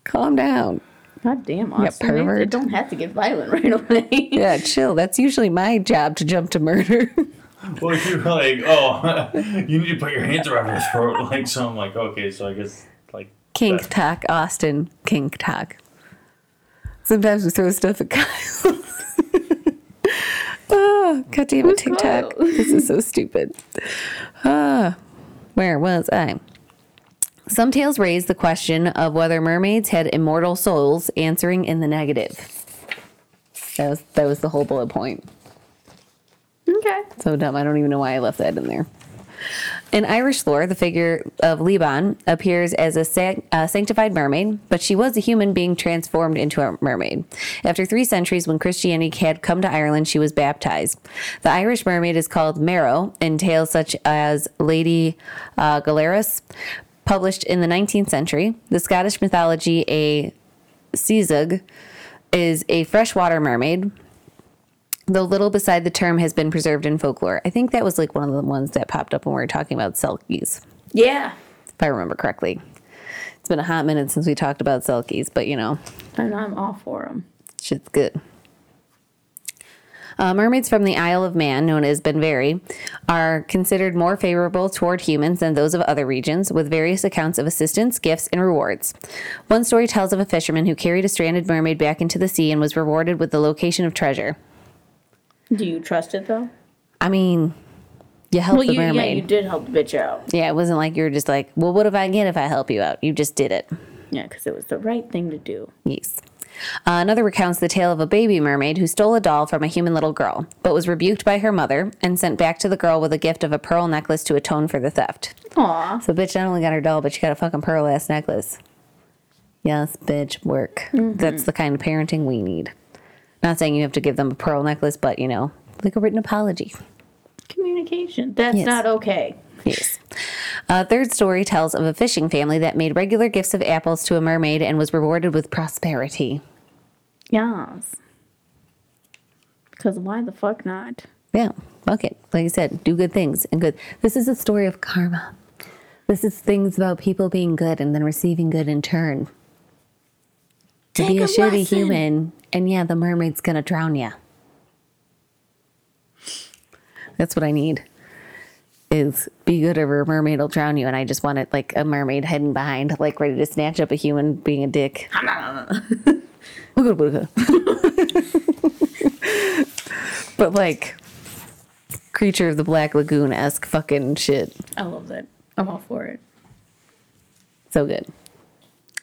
Calm down. God damn, Austin. Yeah, pervert. It don't have to get violent [LAUGHS] right away. Yeah, chill. That's usually my job to jump to murder. [LAUGHS] well, if you're like, oh, [LAUGHS] you need to put your hands around her throat. Like, so I'm like, okay, so I guess, like, Kink that- talk, Austin. Kink talk. Sometimes we throw stuff at Kyle. oh, God damn it, Who's TikTok. Kyle? this is so stupid. Ah, where was I? Some tales raise the question of whether mermaids had immortal souls, answering in the negative. That was that was the whole bullet point. Okay. So dumb. I don't even know why I left that in there. In Irish lore, the figure of Liban appears as a sa- uh, sanctified mermaid, but she was a human being transformed into a mermaid. After three centuries, when Christianity had come to Ireland, she was baptized. The Irish mermaid is called merrow in tales such as Lady uh, published in the 19th century. The Scottish mythology, a Seazug, is a freshwater mermaid though little beside the term has been preserved in folklore. I think that was like one of the ones that popped up when we were talking about selkies, Yeah. if I remember correctly. It's been a hot minute since we talked about selkies, but you know, And I'm all for them. shit's good. Uh, mermaids from the Isle of Man, known as ben-varrey, are considered more favorable toward humans than those of other regions, with various accounts of assistance, gifts, and rewards. One story tells of a fisherman who carried a stranded mermaid back into the sea and was rewarded with the location of treasure. Do you trust it though? I mean, you helped Well, the you, yeah, you did help the bitch out. Yeah, it wasn't like you were just like, well, what if I get if I help you out? You just did it. Yeah, because it was the right thing to do. Yes. Uh, another recounts the tale of a baby mermaid who stole a doll from a human little girl, but was rebuked by her mother and sent back to the girl with a gift of a pearl necklace to atone for the theft. Aw. So, bitch not only got her doll, but she got a fucking pearl ass necklace. Yes, bitch, work. That's the kind of parenting we need. Not saying you have to give them a pearl necklace, but you know, like a written apology. Communication. That's Yes. not okay. Yes. A third story tells of a fishing family that made regular gifts of apples to a mermaid and was rewarded with prosperity. Yes. Because why the fuck not? Yeah, fuck it. Like I said, do good things and good. This is a story of karma. This is things about people being good and then receiving good in turn. To be a a shitty human, and yeah, the mermaid's gonna drown you. That's what I need. Is be good or a mermaid will drown you, and I just want it like a mermaid hidden behind, like ready to snatch up a human being a dick. [LAUGHS] but like creature of the black lagoon esque fucking shit. I love that. I'm all for it. So good.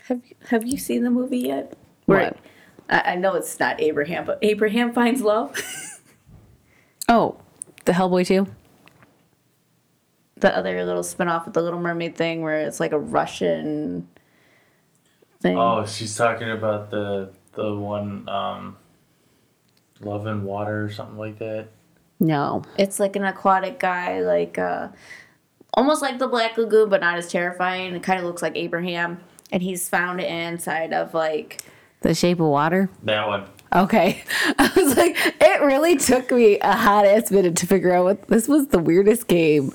Have Have you seen the movie yet? What? I, I know it's not Abraham, but Abraham finds love. [LAUGHS] Oh, the Hellboy too. the other little spinoff with the Little Mermaid thing, where it's like a Russian thing. Oh, she's talking about the the one um, Love and Water or something like that. No. It's like an aquatic guy, like uh, almost like the Black Lagoon, but not as terrifying. It kind of looks like Abraham, and he's found inside of like The Shape of Water. That one. Okay. [LAUGHS] I was like, it really took me a hot ass minute to figure out what this was the weirdest game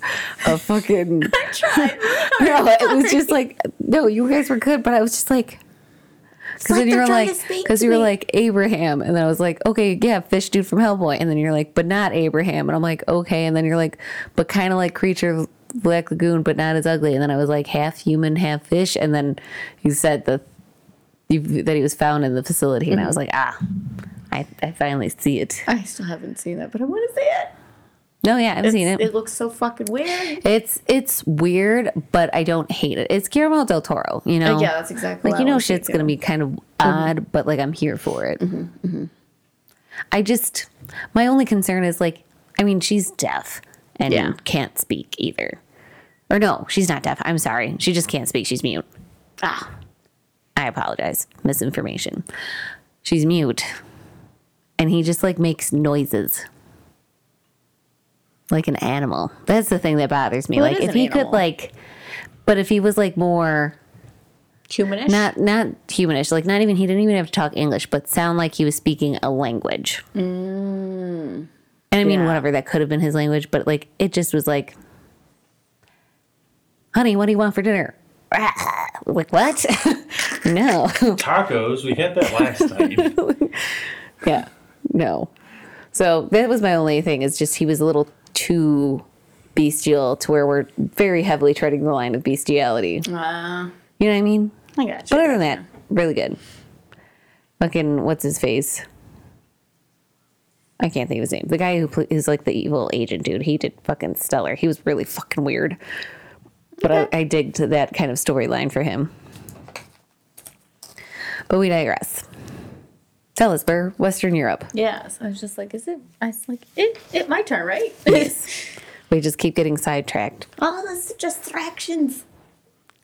of fucking. [LAUGHS] I tried. [LAUGHS] no, it was just like, no, you guys were good, but I was just like, because like then you were like, because you were like Abraham, and then I was like, okay, yeah, fish dude from Hellboy, and then you're like, but not Abraham, and I'm like, okay, and then you're like, but kind of like creature of Black Lagoon, but not as ugly, and then I was like, half human, half fish, and then you said the that he was found in the facility, and I was like, ah, I, I finally see it. I still haven't seen that, but I want to see it. No, yeah, I've seen it. It looks so fucking weird. It's it's weird, but I don't hate it. It's Guillermo del Toro, you know. Uh, yeah, that's exactly like you know, shit's gonna be kind of odd, but like I'm here for it. I just my only concern is like, I mean, she's deaf and Yeah. can't speak either. Or no, she's not deaf. I'm sorry, she just can't speak. She's mute. Ah, I apologize. Misinformation. She's mute. And he just like makes noises. Like an animal. That's the thing that bothers me. Well, like if he could like but if he was like more Humanish. Not not humanish. Like not even he didn't even have to talk English, but sound like he was speaking a language. And I mean, yeah. whatever that could have been his language, but like it just was like, "Honey, what do you want for dinner?" [LAUGHS] like what? [LAUGHS] no. [LAUGHS] Tacos. We had that last night. yeah. No. So that was my only thing. Is just he was a little too bestial to where we're very heavily treading the line of bestiality. Uh, You know what I mean? I got But you. other than that, really good. Fucking what's his face? I can't think of his name. The guy who pl- is like the evil agent dude. He did fucking stellar. He was really fucking weird. But I, I dig to that kind of storyline for him. But we digress. Tell us, Ber, Western Europe. Yeah. So I was just like, is it? I was like, it. It my turn, right? [LAUGHS] yes. We just keep getting sidetracked. All this distractions.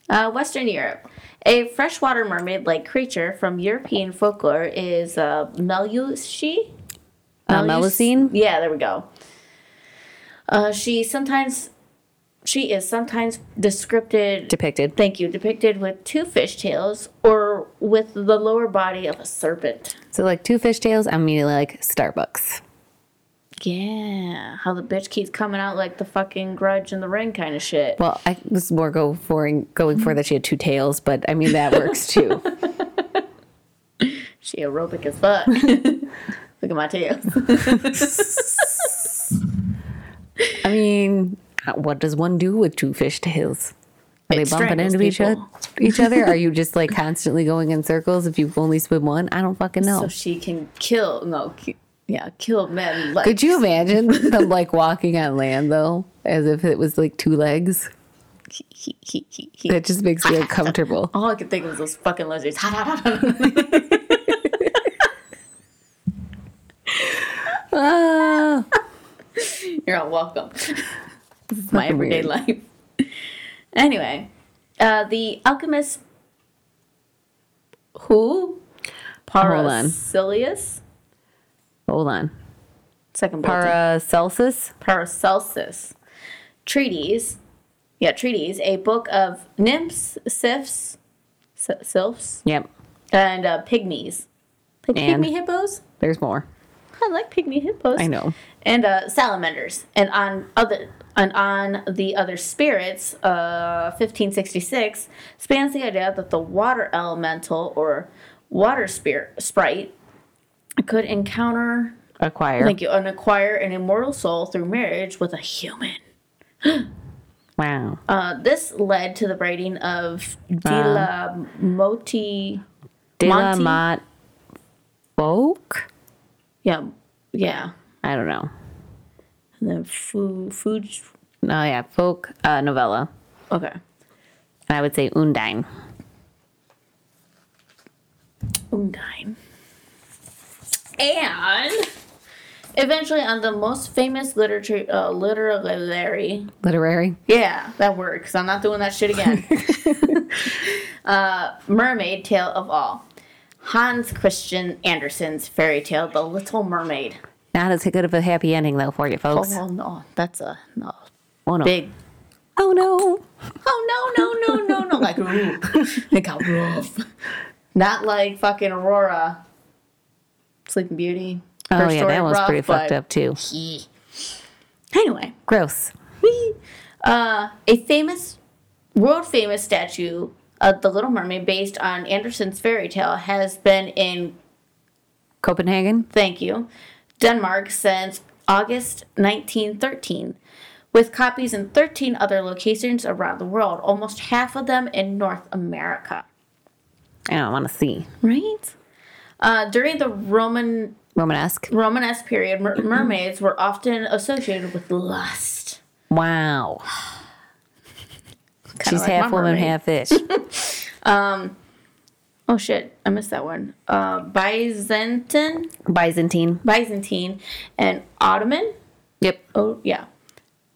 Uh, Western Europe. A freshwater mermaid-like creature from European folklore is uh, Melusi. Uh, Melusine? Yeah, there we go. Uh, she sometimes, she is sometimes described. Depicted. Thank you. Depicted with two fish tails or with the lower body of a serpent. So like two fishtails, I'm immediately like Starbucks. Yeah, how the bitch keeps coming out like the fucking grudge in the ring kind of shit. Well, I was more go for going for that she had two tails, but I mean that works too. [LAUGHS] She aerobic as fuck. [LAUGHS] Look at my tails. [LAUGHS] I mean, uh, what does one do with two fish tails? Are they bumping into each, oth- each other? Are you [LAUGHS] just like constantly going in circles if you only swim one? I don't fucking know. So she can kill, no, yeah, kill men. Like, Could you imagine them like walking on land though, as if it was like two legs? [LAUGHS] That just makes me uncomfortable. All I could think of was those fucking lizards. Ah, You're all welcome. This is my everyday weird. life. anyway, uh, the alchemist who? On. Paracelius? hold on. Second bulletin. Paracelsus. Paracelsus. Treatise. Yeah, treatise. A book of nymphs, sylphs, sy- sylphs, Yep. and uh, pygmies. Like And? pygmy hippos? There's more. I like pygmy hippos. I know. And uh, salamanders. And on other and on the other spirits, uh, 1566 spans the idea that the water elemental or water spirit sprite could encounter Acquire. thank you and acquire an immortal soul through marriage with a human. [GASPS] wow. Uh, this led to the writing of De Uh. La Moti. De la? Motte Folk? Yeah, yeah. I don't know. And then food, food. No, yeah, folk uh, novella. Okay. And I would say Undine. Undine. And eventually, on the most famous literature, uh, literary, Literary. yeah, that word, because I'm not doing that shit again. [LAUGHS] [LAUGHS] uh, mermaid tale of all. Hans Christian Andersen's fairy tale, The Little Mermaid. Not as good of a happy ending though for you folks. Oh no, that's a no Oh no. big. Oh no. Oh no no no no no! Like ooh, [LAUGHS] it got rough. Not like fucking Aurora, Sleeping Beauty. Oh yeah, that was rough, pretty fucked up too. Yeah. Anyway, Gross. uh, a famous, world famous statue of the Little Mermaid, based on Andersen's fairy tale, has been in Copenhagen. thank you, Denmark since August 1913, with copies in 13 other locations around the world, almost half of them in North America. I don't want to see. Right? Uh, during the Roman Romanesque. Romanesque period, mer- mermaids were often associated with lust. Wow. She's like half woman, half fish. [LAUGHS] um, Oh shit, I missed that one. Uh, Byzantine, Byzantine. Byzantine, and Ottoman. Yep. Oh yeah,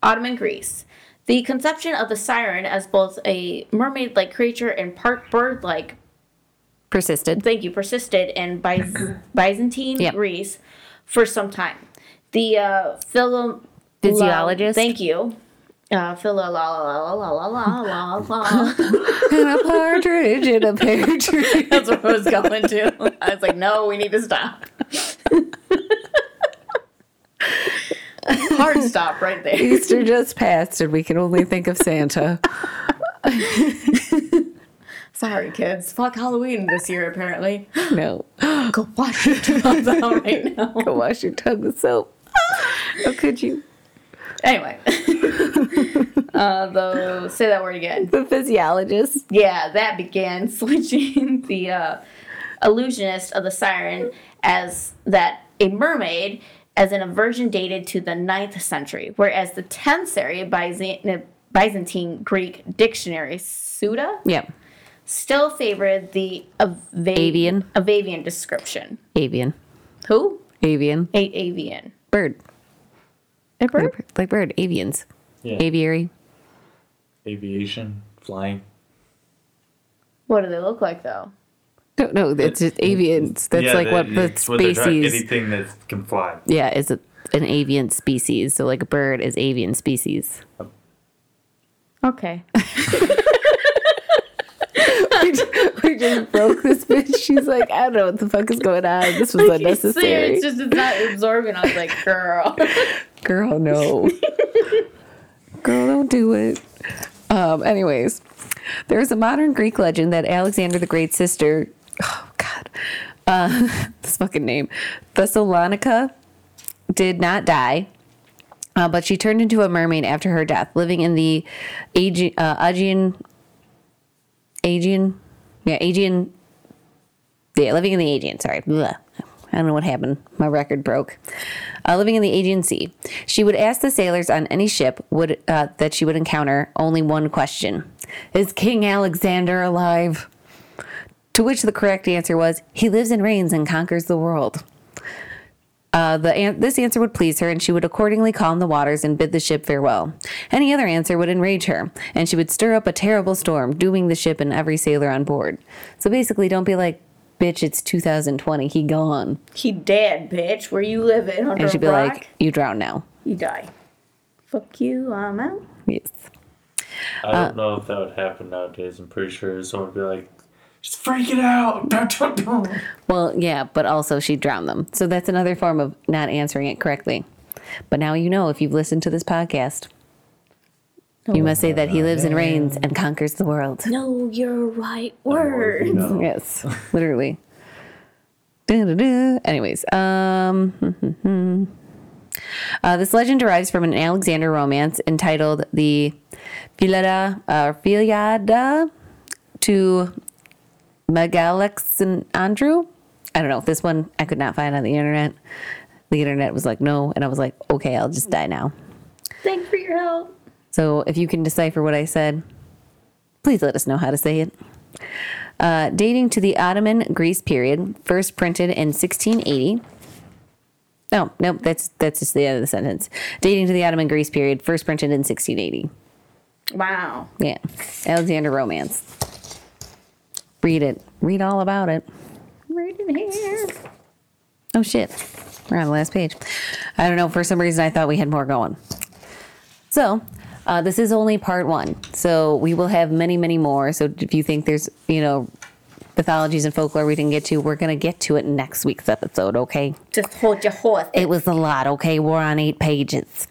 Ottoman Greece. The conception of the siren as both a mermaid-like creature and part bird-like Persisted. thank you, persisted in Byz- [CLEARS THROAT] Byzantine Yep. Greece for some time. The uh, philo- Physiologist? Thank you. Uh, fill la la la la la la la la. And a partridge in a pear [LAUGHS] tree. That's what I was going to. I was like, no, we need to stop. Hard stop right there. Easter just passed, and we can only think of Santa. Sorry, kids. Fuck Halloween this year, apparently. No, Go wash your tongues out right now. go wash your tongue with soap. How could you? Anyway. [LAUGHS] uh, the, say that word again. The physiologist. Yeah, that began [LAUGHS] switching the uh, illusionist of the siren as that a mermaid as an version dated to the 9th century, whereas the 10th century Byzant- Byzantine Greek dictionary Suda Yeah, still favored the ava- Avian. Avavian description. avian, Who? avian, A- avian. bird, A bird? like, like bird, avians, Yeah. aviary. Aviation, flying. What do they look like though? No, no, it's just avians. That's Yeah, like that- what the it's what they're trying- species. Anything that can fly. Yeah, is a, an avian species. So like a bird is avian species. Okay. [LAUGHS] [LAUGHS] just, broke this bitch. She's like, I don't know what the fuck is going on. This was unnecessary. It's just it's not absorbing. I was like, girl. [LAUGHS] Girl, no. Girl, don't do it. Um, anyways, there's a modern Greek legend that Alexander the Great's sister, oh God, uh, [LAUGHS] this fucking name, Thessalonica, did not die. Uh, but she turned into a mermaid after her death, living in the Aegean, uh, Aegean, Aegean, yeah, Aegean, yeah, living in the Aegean. Sorry, Blah. I don't know what happened. My record broke. Uh, living in the Aegean Sea, she would ask the sailors on any ship would uh, that she would encounter only one question: Is King Alexander alive? To which the correct answer was, "He lives and reigns and conquers the world." Uh, the an- this answer would please her, and she would accordingly calm the waters and bid the ship farewell. Any other answer would enrage her, and she would stir up a terrible storm, dooming the ship and every sailor on board. So basically, don't be like, "Bitch, it's 2020. He gone," He dead, bitch. Where you living? Under and she'd a be rock? like, "You drown now." you die. Fuck you, I'm out. Yes. I don't know if that would happen nowadays. I'm pretty sure someone would be like, just freak it out. [LAUGHS] Dun, dun, dun." Well, yeah, but also she drowned them. So that's another form of not answering it correctly. But now you know if you've listened to this podcast. You must say that he lives and reigns and conquers the world. No, you're right words. You know. [LAUGHS] Yes, literally. Anyways, um, [LAUGHS] uh, this legend derives from an Alexander romance entitled the Philada, uh, Philiada to Megalexandru. I don't know. This one I could not find on the internet. The internet was like, no. And I was like, okay, I'll just die now. Thanks for your help. So if you can decipher what I said, please let us know how to say it. Uh, dating to the Ottoman Greece period, first printed in 1680. No, nope, that's that's just the end of the sentence. Dating to the Ottoman Greece period, first printed in 1680. Wow. Yeah, Alexander Romance. Read it. Read all about it. In here. Oh shit, we're on the last page. I don't know. For some reason, I thought we had more going. So, uh, this is only part one. So we will have many, many more. So if you think there's, you know, mythologies and folklore we didn't get to, we're gonna get to it next week's episode. Okay? Just hold your horse. It was a lot. Okay, we're on eight pages,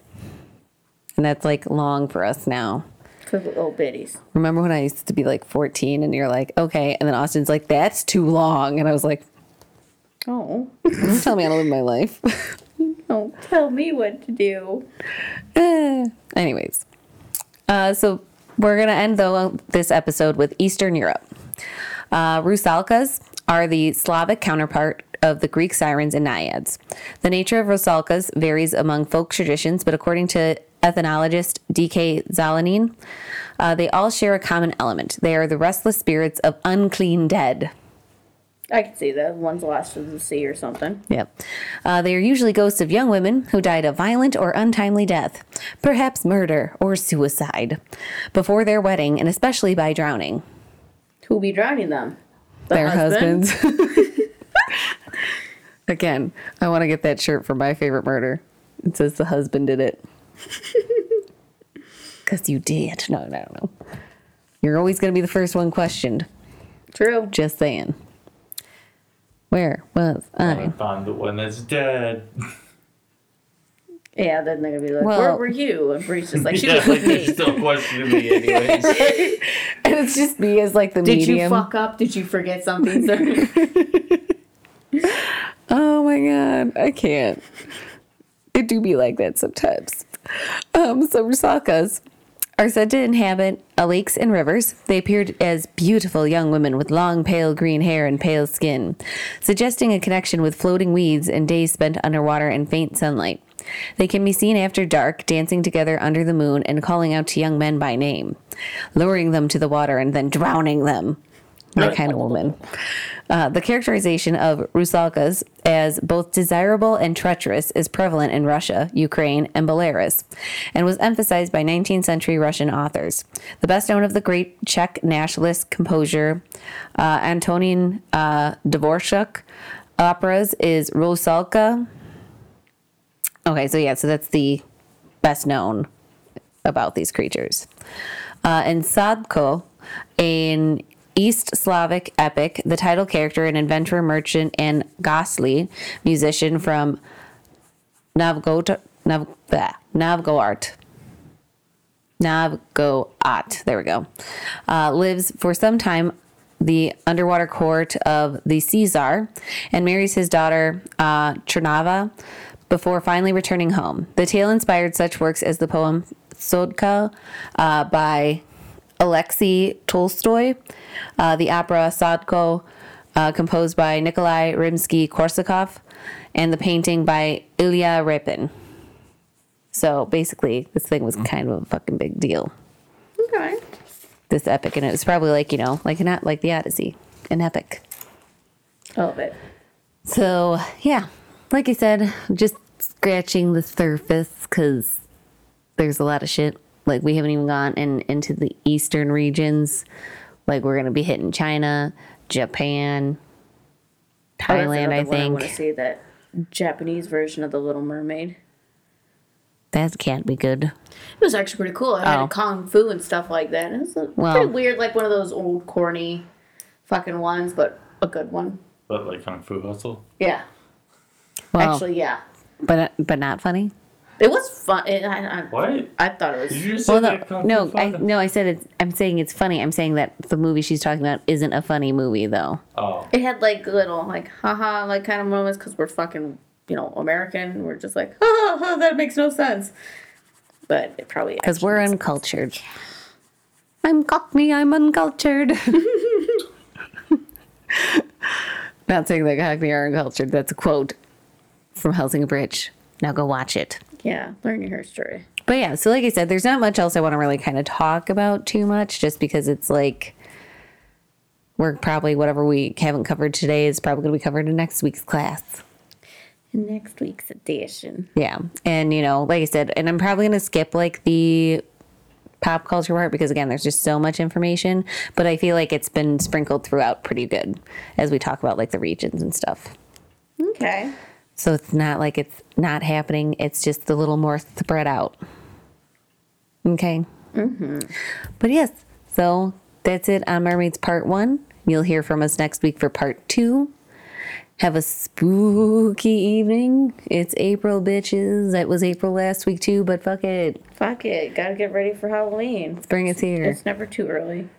and that's like long for us now. Little bitties. Remember when I used to be like 14 and you're like, okay, and then Austin's like, that's too long, and I was like, Oh. don't tell me how to live my life. [LAUGHS] Don't tell me what to do. Eh. Anyways, uh, so we're gonna end though this episode with Eastern Europe. Uh, Rusalkas are the Slavic counterpart of the Greek sirens and naiads. The nature of Rusalkas varies among folk traditions, but according to ethnologist D.K. Zelenin, uh, they all share a common element. They are the restless spirits of unclean dead. I can see that. One's lost in the sea or something. Yep. Uh, they are usually ghosts of young women who died a violent or untimely death, perhaps murder or suicide, before their wedding, and especially by drowning. Who'll be drowning them? The their husband? husbands. [LAUGHS] Again, I want to get that shirt for my favorite murder. It says the husband did it. [LAUGHS] because you did. No, no, no. You're always going to be the first one questioned. True. Just saying. Where was I I? found the one that's dead. Yeah, then they're gonna be like, Well- "Where were you?" And Bri's just like, "She yeah, was like with me." still questioning me anyways. [LAUGHS] And it's just me as like the Did medium. you fuck up? Did you forget something, sir? [LAUGHS] Oh my god, I can't. It do be like that sometimes. [LAUGHS] Um, so rusalkas are said to inhabit uh, lakes and rivers. They appeared as beautiful young women with long, pale green hair and pale skin, suggesting a connection with floating weeds and days spent underwater in faint sunlight. They can be seen after dark, dancing together under the moon and calling out to young men by name, luring them to the water and then drowning them. That kind of woman. Uh, the characterization of rusalkas as both desirable and treacherous is prevalent in Russia, Ukraine, and Belarus, and was emphasized by 19th century Russian authors. The best known of the great Czech nationalist composer uh, Antonin uh, Dvorak operas is Rusalka. Okay, so yeah, so that's the best known about these creatures. Uh, and Sadko, an East Slavic epic, the title character, an inventor, merchant, and gusli musician from Novgorod, Nav. There we go. Uh, lives for some time the underwater court of the Caesar and marries his daughter uh, Chernava before finally returning home. The tale inspired such works as the poem Sadko uh, by Alexei Tolstoy, uh, the opera Sadko, uh, composed by Nikolai Rimsky-Korsakov, and the painting by Ilya Repin. So basically, this thing was kind of a fucking big deal. okay. This epic, and it was probably like you know, like not like the Odyssey, an epic. A little bit. So yeah, like I said, just scratching the surface because there's a lot of shit. Like we haven't even gone in into the eastern regions. Like we're gonna be hitting China, Japan, oh, Thailand. I think. I want to see that Japanese version of the Little Mermaid. that can't be good. It was actually pretty cool. It had Oh. kung fu and stuff like that. It was a Well- pretty weird, like one of those old corny fucking ones, but a good one. But like Kung Fu Hustle. Yeah. Well, Actually, yeah. but uh, but not funny. It was fun. It, I, I, What? I thought it Did was. you just Well, no, that no, I no, I said it's. I'm saying it's funny. I'm saying that the movie she's talking about isn't a funny movie though. Oh. It had like little, like, haha, like kind of moments because we're fucking, you know, American. We're just like, oh, that makes no sense. But it probably. Because we're makes- uncultured. I'm Cockney, I'm uncultured. [LAUGHS] Not saying that Cockney are uncultured. That's a quote from Hellsing Abridged. Now go watch it. Yeah, learn your history. But yeah, so like I said, there's not much else I want to really kind of talk about too much, just because it's like we're probably whatever we haven't covered today is probably going to be covered in next week's class. In next week's edition. Yeah. And, you know, like I said, and I'm probably going to skip like the pop culture part because, again, there's just so much information. But I feel like it's been sprinkled throughout pretty good as we talk about like the regions and stuff. Okay. So it's not like it's not happening, it's just a little more spread out. Okay. Mm-hmm. But yes, so that's it on Mermaids Part 1. You'll hear from us next week for Part 2. Have a spooky evening. It's April, bitches. That was April last week too, but fuck it. Fuck it. Gotta get ready for Halloween. Spring is here. It's never too early.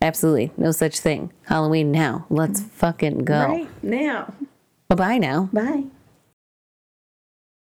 Absolutely. No such thing. Halloween now. Let's fucking go. Right now. Bye bye now. Bye.